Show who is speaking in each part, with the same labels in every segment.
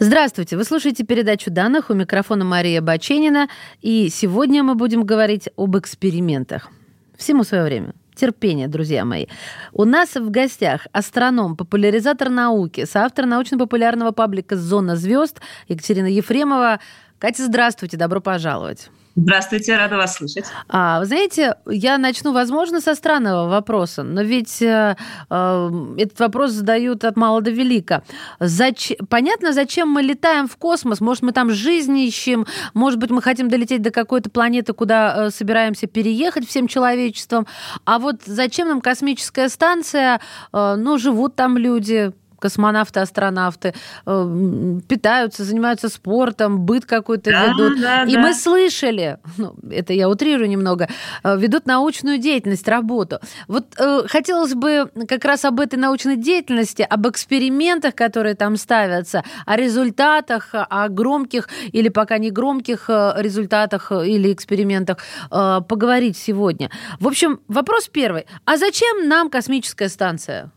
Speaker 1: Здравствуйте, вы слушаете передачу данных у микрофона Мария Баченина, и сегодня мы будем говорить об экспериментах. Всему свое время. Терпение, друзья мои. У нас в гостях астроном, популяризатор науки, соавтор научно-популярного паблика «Зона звезд» Екатерина Ефремова. Катя, здравствуйте, добро пожаловать.
Speaker 2: Здравствуйте, рада вас слышать.
Speaker 1: А, вы знаете, я начну, возможно, со странного вопроса, но ведь э, э, этот вопрос задают от мала до велика. Зач... Понятно, зачем мы летаем в космос? Может, мы там жизнь ищем? Может быть, мы хотим долететь до какой-то планеты, куда э, собираемся переехать всем человечеством? А вот зачем нам космическая станция? Э, ну, живут там люди, космонавты, астронавты э, питаются, занимаются спортом, быт какой-то да, ведут. Да, и да. мы слышали, ну, это я утрирую немного, э, ведут научную деятельность, работу. Вот э, хотелось бы как раз об этой научной деятельности, об экспериментах, которые там ставятся, о результатах, о громких или пока не громких э, результатах или экспериментах э, поговорить сегодня. В общем, вопрос первый. А зачем нам космическая станция?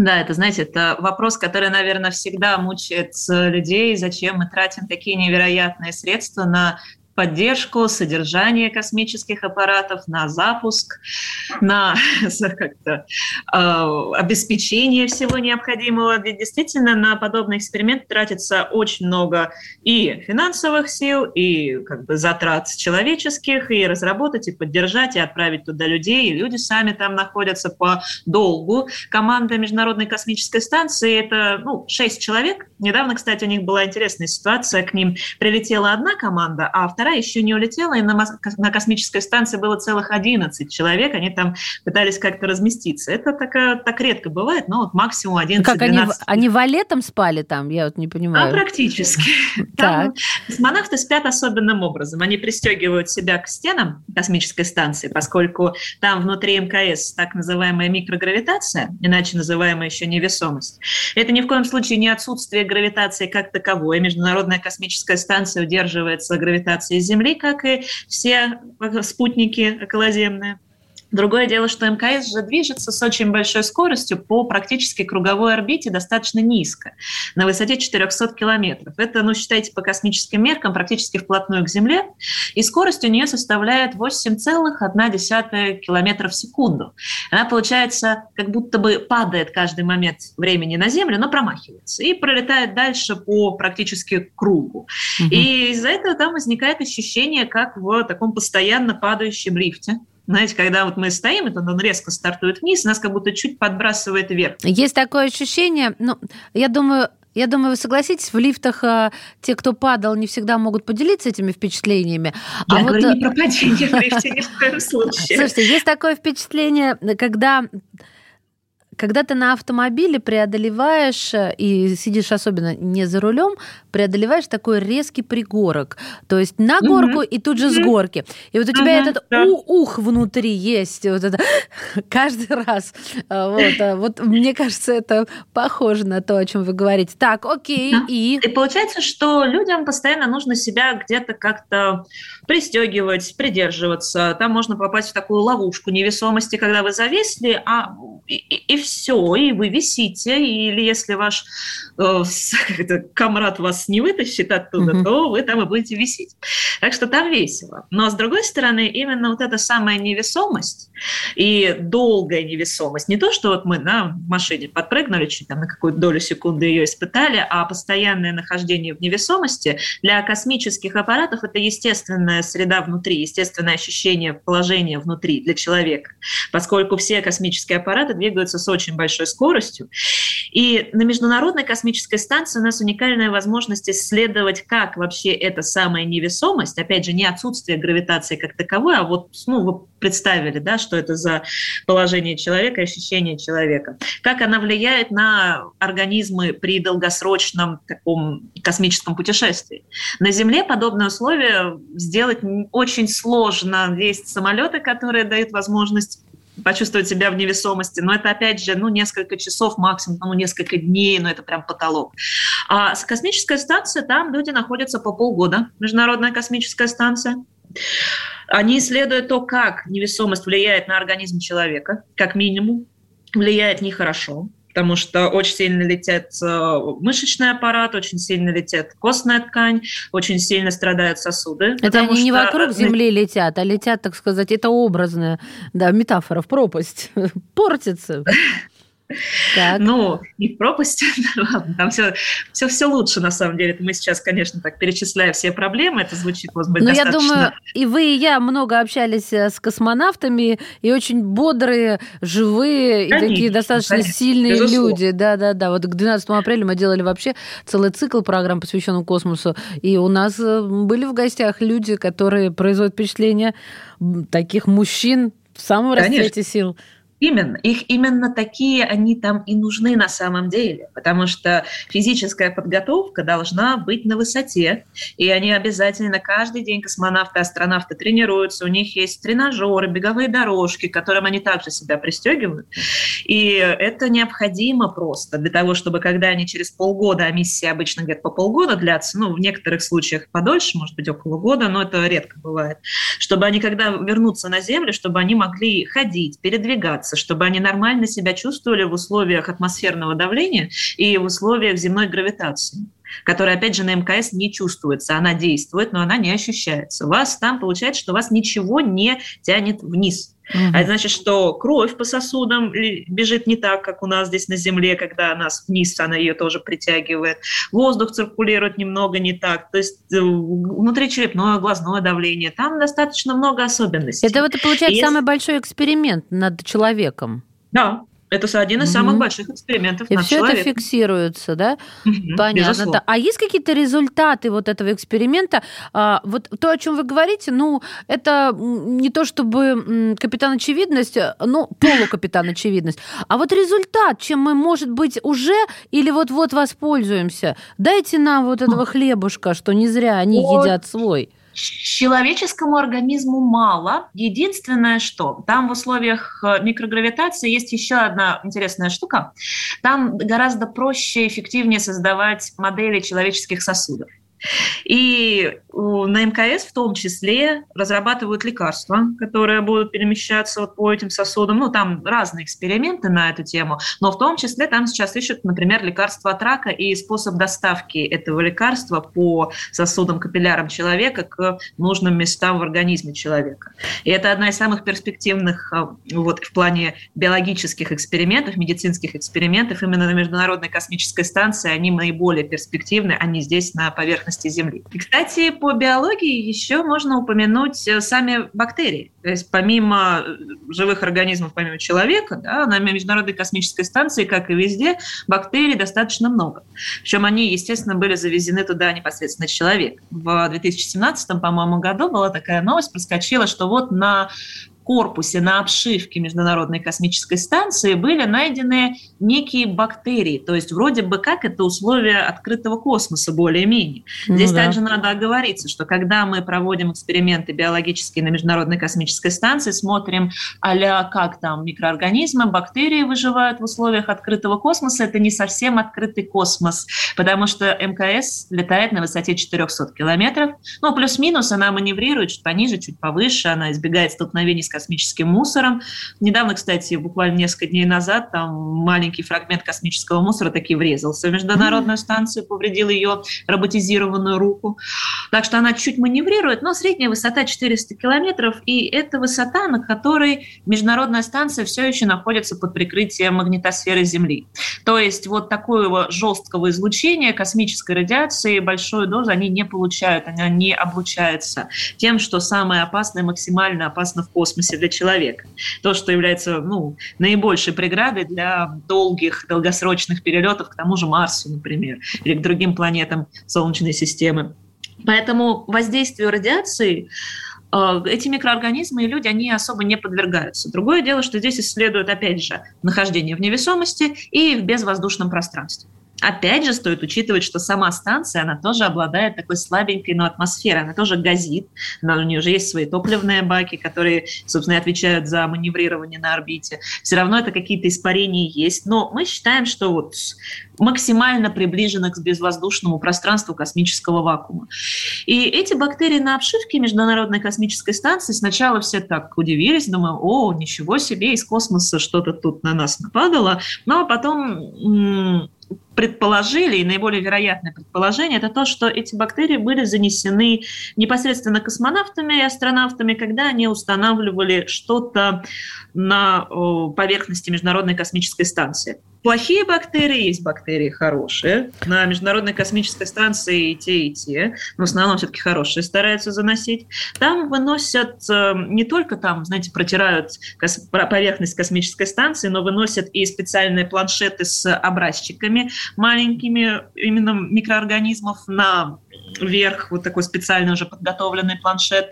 Speaker 2: Да, это, знаете, это вопрос, который, наверное, всегда мучает людей. Зачем мы тратим такие невероятные средства на поддержку, содержание космических аппаратов, на запуск, на как-то, э, обеспечение всего необходимого. Ведь действительно на подобный эксперимент тратится очень много и финансовых сил, и как бы, затрат человеческих, и разработать, и поддержать, и отправить туда людей, и люди сами там находятся по долгу. Команда Международной космической станции – это ну, 6 человек. Недавно, кстати, у них была интересная ситуация. К ним прилетела одна команда, а вторая вторая еще не улетела, и на, на космической станции было целых 11 человек, они там пытались как-то разместиться. Это такая, так редко бывает, но вот максимум 11
Speaker 1: Как они, они валетом спали там, я вот не понимаю.
Speaker 2: А практически. Там космонавты спят особенным образом. Они пристегивают себя к стенам космической станции, поскольку там внутри МКС так называемая микрогравитация, иначе называемая еще невесомость. Это ни в коем случае не отсутствие гравитации как таковой. Международная космическая станция удерживается гравитацией Земли, как и все спутники околоземные. Другое дело, что МКС же движется с очень большой скоростью по практически круговой орбите достаточно низко, на высоте 400 километров. Это, ну, считайте, по космическим меркам практически вплотную к Земле, и скорость у нее составляет 8,1 километра в секунду. Она, получается, как будто бы падает каждый момент времени на Землю, но промахивается, и пролетает дальше по практически кругу. Угу. И из-за этого там возникает ощущение, как в таком постоянно падающем лифте, знаете, когда вот мы стоим, и он резко стартует вниз, нас как будто чуть подбрасывает вверх.
Speaker 1: Есть такое ощущение, ну, я думаю, я думаю, вы согласитесь, в лифтах а, те, кто падал, не всегда могут поделиться этими впечатлениями.
Speaker 2: А я а говорю вот... не про падение в лифте ни в коем случае.
Speaker 1: Слушайте, есть такое впечатление, когда когда ты на автомобиле преодолеваешь, э, и сидишь особенно не за рулем, преодолеваешь такой резкий пригорок. То есть на горку mm-hmm. и тут же с горки. И вот у тебя mm-hmm. этот у- ух внутри есть. Вот это каждый раз. Э, вот, э, вот мне кажется, это похоже на то, о чем вы говорите. Так, окей.
Speaker 2: Да. И... и получается, что людям постоянно нужно себя где-то как-то пристегивать, придерживаться. Там можно попасть в такую ловушку невесомости, когда вы зависли, а и, и, и все, и вы висите, или если ваш э, комрад вас не вытащит оттуда, mm-hmm. то вы там и будете висеть. Так что там весело. Но с другой стороны, именно вот эта самая невесомость и долгая невесомость, не то, что вот мы на машине подпрыгнули, чуть там на какую-то долю секунды ее испытали, а постоянное нахождение в невесомости для космических аппаратов это естественная среда внутри, естественное ощущение положения внутри для человека, поскольку все космические аппараты двигаются с очень большой скоростью. И на Международной космической станции у нас уникальная возможность исследовать, как вообще эта самая невесомость, опять же, не отсутствие гравитации как таковой, а вот, ну, вы представили, да, что это за положение человека, ощущение человека, как она влияет на организмы при долгосрочном таком космическом путешествии. На Земле подобные условия сделать очень сложно. Есть самолеты, которые дают возможность почувствовать себя в невесомости. Но это, опять же, ну, несколько часов максимум, ну, несколько дней, но это прям потолок. А космическая станция, там люди находятся по полгода. Международная космическая станция. Они исследуют то, как невесомость влияет на организм человека, как минимум, влияет нехорошо потому что очень сильно летит э, мышечный аппарат, очень сильно летит костная ткань, очень сильно страдают сосуды.
Speaker 1: Это они не вокруг Земли летят, а летят, так сказать, это образная да, метафора в пропасть. Портится.
Speaker 2: Так. Ну, не в пропасть, там все, все, все лучше, на самом деле. Мы сейчас, конечно, так перечисляем все проблемы, это звучит, может быть, Но достаточно...
Speaker 1: я думаю, и вы, и я много общались э, с космонавтами, и очень бодрые, живые, конечно, и такие достаточно конечно, сильные безусловно. люди. Да-да-да, вот к 12 апреля мы делали вообще целый цикл программ, посвященный космосу, и у нас э, были в гостях люди, которые производят впечатление таких мужчин в самом расцвете сил.
Speaker 2: Именно. Их именно такие они там и нужны на самом деле, потому что физическая подготовка должна быть на высоте, и они обязательно каждый день космонавты, астронавты тренируются, у них есть тренажеры, беговые дорожки, к которым они также себя пристегивают. И это необходимо просто для того, чтобы когда они через полгода, а миссии обычно где-то по полгода длятся, ну, в некоторых случаях подольше, может быть, около года, но это редко бывает, чтобы они, когда вернутся на Землю, чтобы они могли ходить, передвигаться, развиваться, чтобы они нормально себя чувствовали в условиях атмосферного давления и в условиях земной гравитации которая, опять же, на МКС не чувствуется. Она действует, но она не ощущается. У вас там получается, что вас ничего не тянет вниз. Угу. А это значит, что кровь по сосудам бежит не так, как у нас здесь на Земле, когда нас вниз, она ее тоже притягивает. Воздух циркулирует немного не так. То есть э, внутричерепное, глазное давление. Там достаточно много особенностей.
Speaker 1: Это вот, получается, Если... самый большой эксперимент над человеком.
Speaker 2: Да, это один из самых больших экспериментов
Speaker 1: И над все человеком. это фиксируется, да? Угу, Понятно. А есть какие-то результаты вот этого эксперимента? А, вот то, о чем вы говорите, ну, это не то чтобы капитан очевидность, ну, полукапитан очевидность, а вот результат, чем мы, может быть, уже или вот-вот воспользуемся. Дайте нам вот этого хлебушка, что не зря они вот. едят свой.
Speaker 2: Человеческому организму мало. Единственное, что там в условиях э, микрогравитации есть еще одна интересная штука. Там гораздо проще и эффективнее создавать модели человеческих сосудов. И на МКС в том числе разрабатывают лекарства, которые будут перемещаться вот по этим сосудам. Ну, там разные эксперименты на эту тему, но в том числе там сейчас ищут, например, лекарство от рака и способ доставки этого лекарства по сосудам, капиллярам человека к нужным местам в организме человека. И это одна из самых перспективных а, вот, в плане биологических экспериментов, медицинских экспериментов именно на Международной космической станции. Они наиболее перспективны, они здесь на поверхности Земли. И, кстати, по биологии еще можно упомянуть э, сами бактерии. То есть помимо э, живых организмов, помимо человека, да, на Международной космической станции, как и везде, бактерий достаточно много. Причем они, естественно, были завезены туда непосредственно человек. В 2017, по-моему, году была такая новость, проскочила, что вот на корпусе, на обшивке Международной космической станции были найдены некие бактерии. То есть вроде бы как это условия открытого космоса более-менее. Ну, Здесь да. также надо оговориться, что когда мы проводим эксперименты биологические на Международной космической станции, смотрим а как там микроорганизмы, бактерии выживают в условиях открытого космоса, это не совсем открытый космос, потому что МКС летает на высоте 400 километров. Ну, плюс-минус она маневрирует чуть пониже, чуть повыше, она избегает столкновений с космическим мусором. Недавно, кстати, буквально несколько дней назад, там маленький фрагмент космического мусора таки врезался в международную станцию, повредил ее роботизированную руку. Так что она чуть маневрирует, но средняя высота 400 километров, и это высота, на которой международная станция все еще находится под прикрытием магнитосферы Земли. То есть вот такого жесткого излучения космической радиации большую дозу они не получают, она не облучается тем, что самое опасное, максимально опасно в космосе космосе для человека. То, что является ну, наибольшей преградой для долгих, долгосрочных перелетов к тому же Марсу, например, или к другим планетам Солнечной системы. Поэтому воздействию радиации э, эти микроорганизмы и люди, они особо не подвергаются. Другое дело, что здесь исследуют, опять же, нахождение в невесомости и в безвоздушном пространстве. Опять же, стоит учитывать, что сама станция, она тоже обладает такой слабенькой, но атмосферой. Она тоже газит, но у нее уже есть свои топливные баки, которые, собственно, отвечают за маневрирование на орбите. Все равно это какие-то испарения есть. Но мы считаем, что вот максимально приближена к безвоздушному пространству космического вакуума. И эти бактерии на обшивке Международной космической станции сначала все так удивились, думаю, о, ничего себе, из космоса что-то тут на нас нападало, но потом предположили, и наиболее вероятное предположение, это то, что эти бактерии были занесены непосредственно космонавтами и астронавтами, когда они устанавливали что-то на поверхности Международной космической станции плохие бактерии, есть бактерии хорошие. На Международной космической станции и те, и те. Но в основном все-таки хорошие стараются заносить. Там выносят э, не только там, знаете, протирают поверхность космической станции, но выносят и специальные планшеты с образчиками маленькими именно микроорганизмов на вверх, вот такой специально уже подготовленный планшет.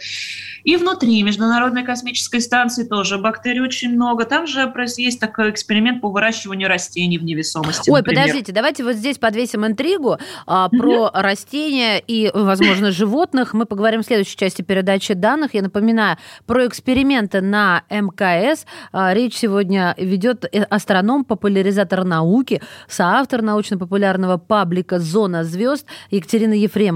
Speaker 2: И внутри Международной космической станции тоже бактерий очень много. Там же есть такой эксперимент по выращиванию растений в невесомости.
Speaker 1: Ой, например. подождите, давайте вот здесь подвесим интригу а, про mm-hmm. растения и, возможно, животных. Мы поговорим в следующей части передачи данных. Я напоминаю, про эксперименты на МКС а, речь сегодня ведет астроном, популяризатор науки, соавтор научно-популярного паблика «Зона звезд» Екатерина Ефремова.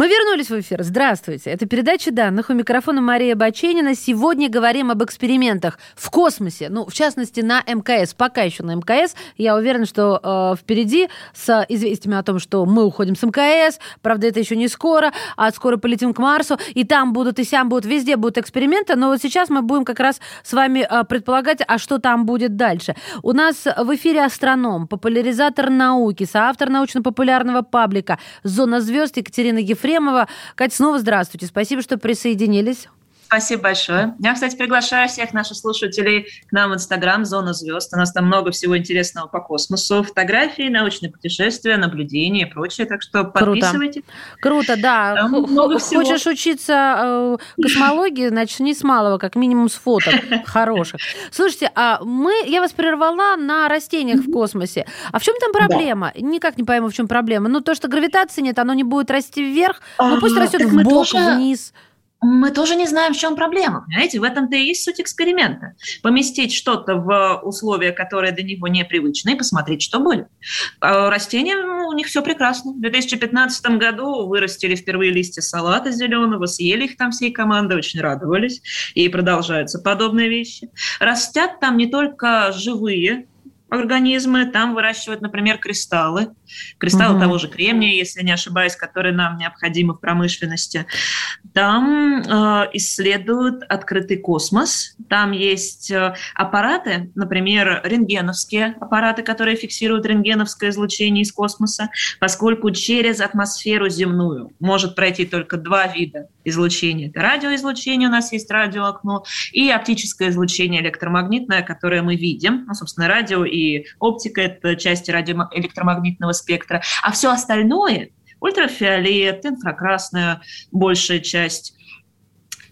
Speaker 1: Мы вернулись в эфир. Здравствуйте. Это передача данных. У микрофона Мария Баченина. Сегодня говорим об экспериментах в космосе. Ну, в частности, на МКС. Пока еще на МКС. Я уверена, что э, впереди с известиями о том, что мы уходим с МКС. Правда, это еще не скоро. А скоро полетим к Марсу. И там будут, и сям будут. Везде будут эксперименты. Но вот сейчас мы будем как раз с вами э, предполагать, а что там будет дальше. У нас в эфире астроном, популяризатор науки, соавтор научно-популярного паблика «Зона звезд» Екатерина Ефремова Ефремова. Катя, снова здравствуйте. Спасибо, что присоединились.
Speaker 2: Спасибо большое. Я, кстати, приглашаю всех наших слушателей к нам в Инстаграм «Зона звезд». У нас там много всего интересного по космосу. Фотографии, научные путешествия, наблюдения и прочее. Так что подписывайтесь.
Speaker 1: Круто, Круто да. Там много всего. Хочешь учиться э, космологии, начни с малого, как минимум с фоток хороших. Слушайте, а мы, я вас прервала на растениях в космосе. А в чем там проблема? Да. Никак не пойму, в чем проблема. Ну, то, что гравитации нет, оно не будет расти вверх, ну пусть растет в бок, тоже...
Speaker 2: мы тоже не знаем, в чем проблема. Понимаете, в этом-то и есть суть эксперимента. Поместить что-то в условия, которые для него непривычны, и посмотреть, что будет. А растения, ну, у них все прекрасно. В 2015 году вырастили впервые листья салата зеленого, съели их там всей командой, очень радовались. И продолжаются подобные вещи. Растят там не только живые организмы, там выращивают, например, кристаллы, кристаллы угу. того же кремния, если не ошибаюсь, которые нам необходимы в промышленности. Там э, исследуют открытый космос, там есть э, аппараты, например, рентгеновские аппараты, которые фиксируют рентгеновское излучение из космоса, поскольку через атмосферу земную может пройти только два вида излучения. Это радиоизлучение, у нас есть радиоокно, и оптическое излучение электромагнитное, которое мы видим. Ну, собственно, радио и оптика – это части радиоэлектромагнитного спектра. А все остальное – ультрафиолет, инфракрасная большая часть,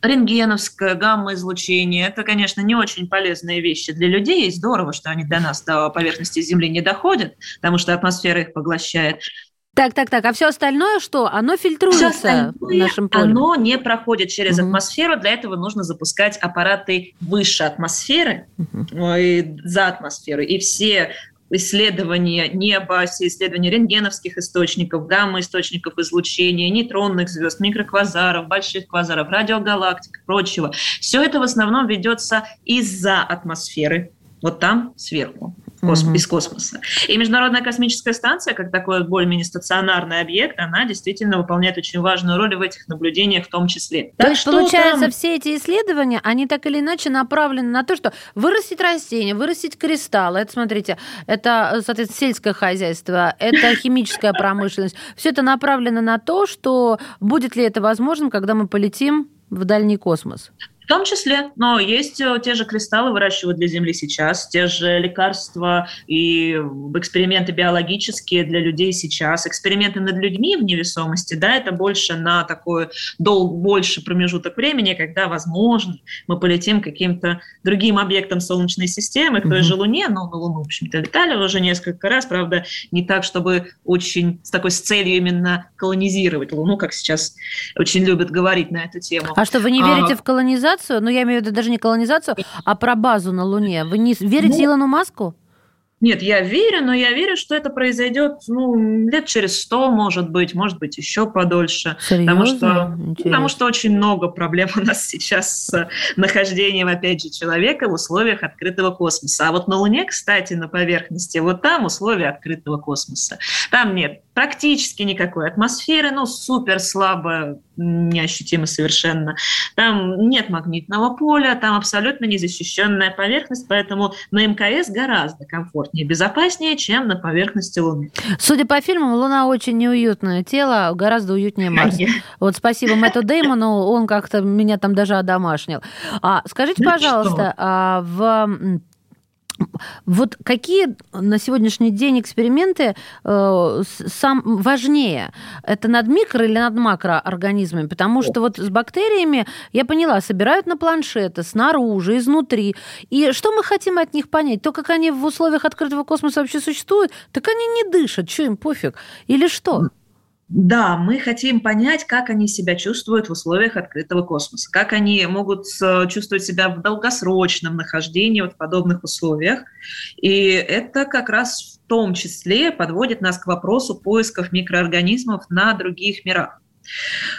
Speaker 2: рентгеновское гамма-излучение. Это, конечно, не очень полезные вещи для людей. И здорово, что они до нас, до поверхности Земли не доходят, потому что атмосфера их поглощает.
Speaker 1: Так, так, так. А все остальное что? Оно фильтруется
Speaker 2: Все
Speaker 1: в нашем поле?
Speaker 2: Оно не проходит через
Speaker 1: Мгм.
Speaker 2: атмосферу. Для этого нужно запускать аппараты выше атмосферы,
Speaker 1: Мгм.
Speaker 2: ой, за атмосферу. И все исследования неба, все исследования рентгеновских источников, гамма-источников излучения, нейтронных звезд, микроквазаров, больших квазаров, радиогалактик и прочего. Все это в основном ведется из-за атмосферы, вот там сверху кос-
Speaker 1: Мгм.
Speaker 2: из космоса. И Международная космическая станция, как такой более-менее стационарный объект, она действительно выполняет очень важную роль в этих наблюдениях в том числе.
Speaker 1: То
Speaker 2: Так
Speaker 1: есть,
Speaker 2: что
Speaker 1: получается,
Speaker 2: там-
Speaker 1: все эти исследования, они так или иначе направлены на то, что вырастить растение, вырастить кристаллы. Это, смотрите, это, соответственно, сельское хозяйство, это химическая промышленность. Все это направлено на то, что будет ли это возможным, когда мы полетим в дальний космос.
Speaker 2: В том числе, но есть э, те же кристаллы выращивают для Земли сейчас, те же лекарства и эксперименты биологические для людей сейчас, эксперименты над людьми в невесомости, да, это больше на такой дол больше промежуток времени, когда, возможно, мы полетим к каким-то другим объектам Солнечной системы, к той
Speaker 1: Мгм.
Speaker 2: же Луне, но на Луну, в общем-то, летали уже несколько раз, правда, не так, чтобы очень с такой с целью именно колонизировать Луну, как сейчас очень любят говорить на эту тему.
Speaker 1: А что, вы не
Speaker 2: А-
Speaker 1: верите в колонизацию? Ну, я имею в виду даже не колонизацию, а про базу на Луне. Вы не верите
Speaker 2: Ну,
Speaker 1: Илону Маску?
Speaker 2: Нет, я верю, но я верю, что это произойдет ну, лет через сто, может быть, может быть, еще подольше. Потому что, потому что очень много проблем у нас сейчас с нахождением, опять же, человека в условиях открытого космоса. А вот на Луне, кстати, на поверхности, вот там условия открытого космоса. Там нет практически никакой атмосферы, ну, супер слабо, неощутимо совершенно. Там нет магнитного поля, там абсолютно незащищенная поверхность, поэтому на МКС гораздо комфортнее, безопаснее, чем на поверхности Луны.
Speaker 1: Судя по фильмам, Луна очень неуютное тело, гораздо уютнее Марса. Вот спасибо Мэтту Деймону, он как-то меня там даже одомашнил. А, скажите,
Speaker 2: Ну,
Speaker 1: пожалуйста, а в вот какие на сегодняшний день эксперименты э, сам важнее? Это над микро или над макроорганизмами? Потому что вот с бактериями, я поняла, собирают на планшеты снаружи, изнутри. И что мы хотим от них понять? То, как они в условиях открытого космоса вообще существуют, так они не дышат, что им пофиг? Или что?
Speaker 2: Да, мы хотим понять, как они себя чувствуют в условиях открытого космоса, как они могут э, чувствовать себя в долгосрочном нахождении вот в подобных условиях. И это как раз в том числе подводит нас к вопросу поисков микроорганизмов на других мирах.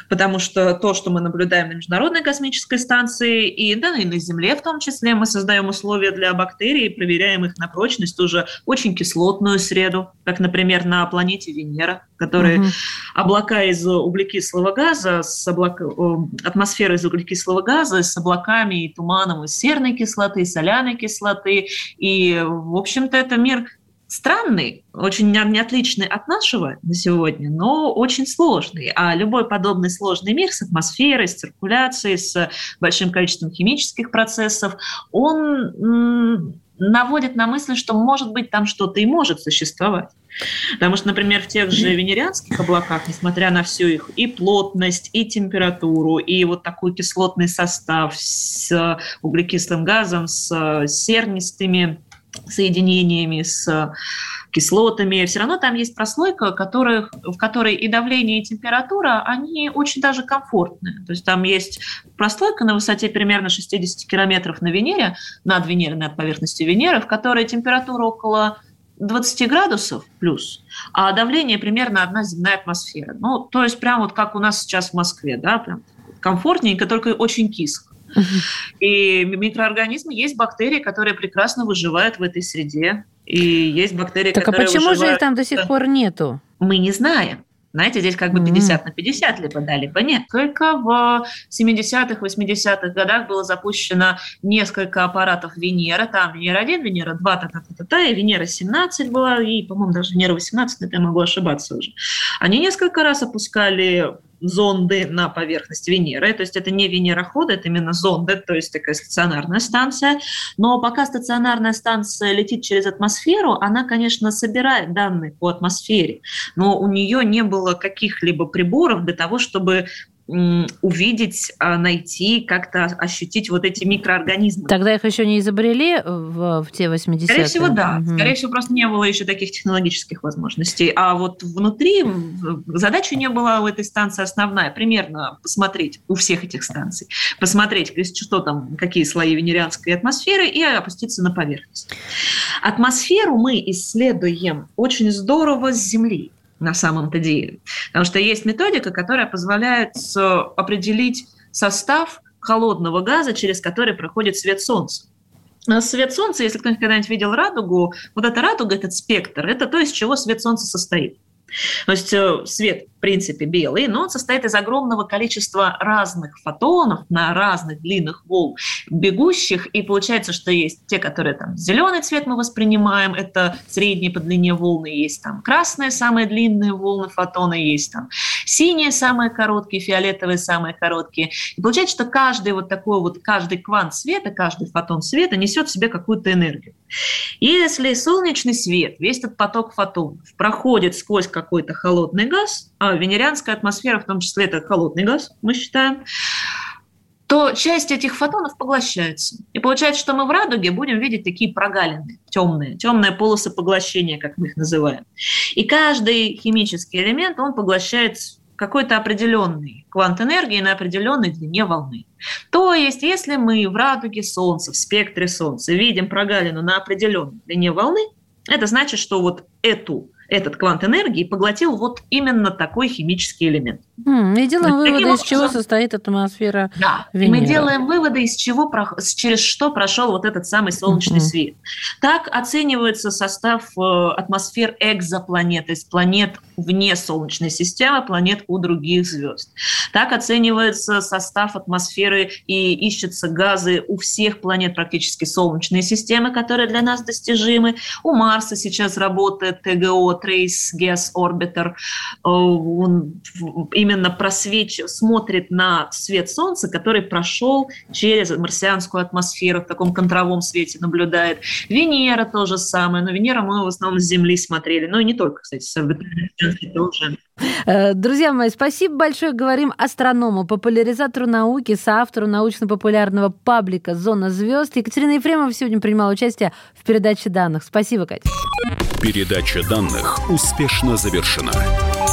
Speaker 2: Потому что то, что мы наблюдаем на Международной космической станции и, да, и на Земле в том числе, мы создаем условия для бактерий, проверяем их на прочность, уже очень кислотную среду, как, например, на планете Венера, которая
Speaker 1: Мгм.
Speaker 2: облака из углекислого газа, с облак... о, атмосфера из углекислого газа с облаками и туманом из серной кислоты, соляной кислоты. И, в общем-то, это мир странный, очень не отличный от нашего на сегодня, но очень сложный. А любой подобный сложный мир с атмосферой, с циркуляцией, с большим количеством химических процессов, он наводит на мысль, что, может быть, там что-то и может существовать. Потому что, например, в тех же венерианских облаках, несмотря на всю их и плотность, и температуру, и вот такой кислотный состав с углекислым газом, с сернистыми соединениями, с кислотами, все равно там есть прослойка, которых, в которой и давление, и температура, они очень даже комфортные. То есть там есть прослойка на высоте примерно 60 километров на Венере, над Венерой, над поверхностью Венеры, в которой температура около 20 градусов плюс, а давление примерно одна земная атмосфера. Ну, то есть прям вот как у нас сейчас в Москве, да, прям комфортненько, только очень кисло. И микроорганизмы есть бактерии, которые прекрасно выживают в этой среде. И есть бактерии,
Speaker 1: Так а
Speaker 2: которые
Speaker 1: почему же их
Speaker 2: выживают...
Speaker 1: там до сих пор нету?
Speaker 2: Мы не знаем. Знаете, здесь как бы
Speaker 1: Мгм.
Speaker 2: 50 на 50 либо да, либо нет. Только в 70-х, 80-х годах было запущено несколько аппаратов Венера. Там Венера-1, Венера-2, та-та-та-та, и Венера-17 была, и, по-моему, даже Венера-18, это я могу ошибаться уже. Они несколько раз опускали зонды на поверхность Венеры, то есть это не венероходы, это именно зонды, то есть такая стационарная станция. Но пока стационарная станция летит через атмосферу, она, конечно, собирает данные по атмосфере, но у нее не было каких-либо приборов для того, чтобы увидеть, а, найти, как-то ощутить вот эти микроорганизмы.
Speaker 1: Тогда их еще не изобрели в, в те 80-е?
Speaker 2: Скорее всего, да. Угу. Скорее всего, просто не было еще таких технологических возможностей. А вот внутри задача не была у этой станции основная. Примерно посмотреть у всех этих станций. Посмотреть, что там, какие слои венерианской атмосферы и опуститься на поверхность. Атмосферу мы исследуем очень здорово с Земли на самом-то деле. Потому что есть методика, которая позволяет определить состав холодного газа, через который проходит свет Солнца. Свет Солнца, если кто-нибудь когда-нибудь видел радугу, вот эта радуга, этот спектр, это то, из чего свет Солнца состоит. То есть э, свет в принципе, белый, но он состоит из огромного количества разных фотонов на разных длинных волн бегущих, и получается, что есть те, которые там зеленый цвет мы воспринимаем, это средние по длине волны, есть там красные самые длинные волны фотона, есть там синие самые короткие, фиолетовые самые короткие. И получается, что каждый вот такой вот, каждый квант света, каждый фотон света несет в себе какую-то энергию. И если солнечный свет, весь этот поток фотонов проходит сквозь какой-то холодный газ, а венерианская атмосфера, в том числе это холодный газ, мы считаем, то часть этих фотонов поглощается. И получается, что мы в радуге будем видеть такие прогалины, темные, темные полосы поглощения, как мы их называем. И каждый химический элемент, он поглощает какой-то определенный квант энергии на определенной длине волны. То есть, если мы в радуге Солнца, в спектре Солнца видим прогалину на определенной длине волны, это значит, что вот эту этот квант энергии поглотил вот именно такой химический элемент.
Speaker 1: Mm, и делаем выводы, образом, из чего состоит атмосфера
Speaker 2: Да, Венеры. мы делаем выводы, из чего, через что прошел вот этот самый солнечный mm-hmm. свет. Так оценивается состав э, атмосфер экзопланет, то есть планет вне Солнечной системы, планет у других звезд. Так оценивается состав атмосферы и ищутся газы у всех планет практически Солнечной системы, которые для нас достижимы. У Марса сейчас работает ТГО, Trace Gas Orbiter, он именно просвеч... смотрит на свет Солнца, который прошел через марсианскую атмосферу, в таком контровом свете наблюдает. Венера тоже самое, но Венера мы в основном с Земли смотрели, ну и не только, кстати, с тоже.
Speaker 1: Э, друзья мои, спасибо большое. Говорим астроному, популяризатору науки, соавтору научно-популярного паблика «Зона звезд». Екатерина Ефремова сегодня принимала участие в передаче данных. Спасибо, Катя.
Speaker 3: Передача данных успешно завершена.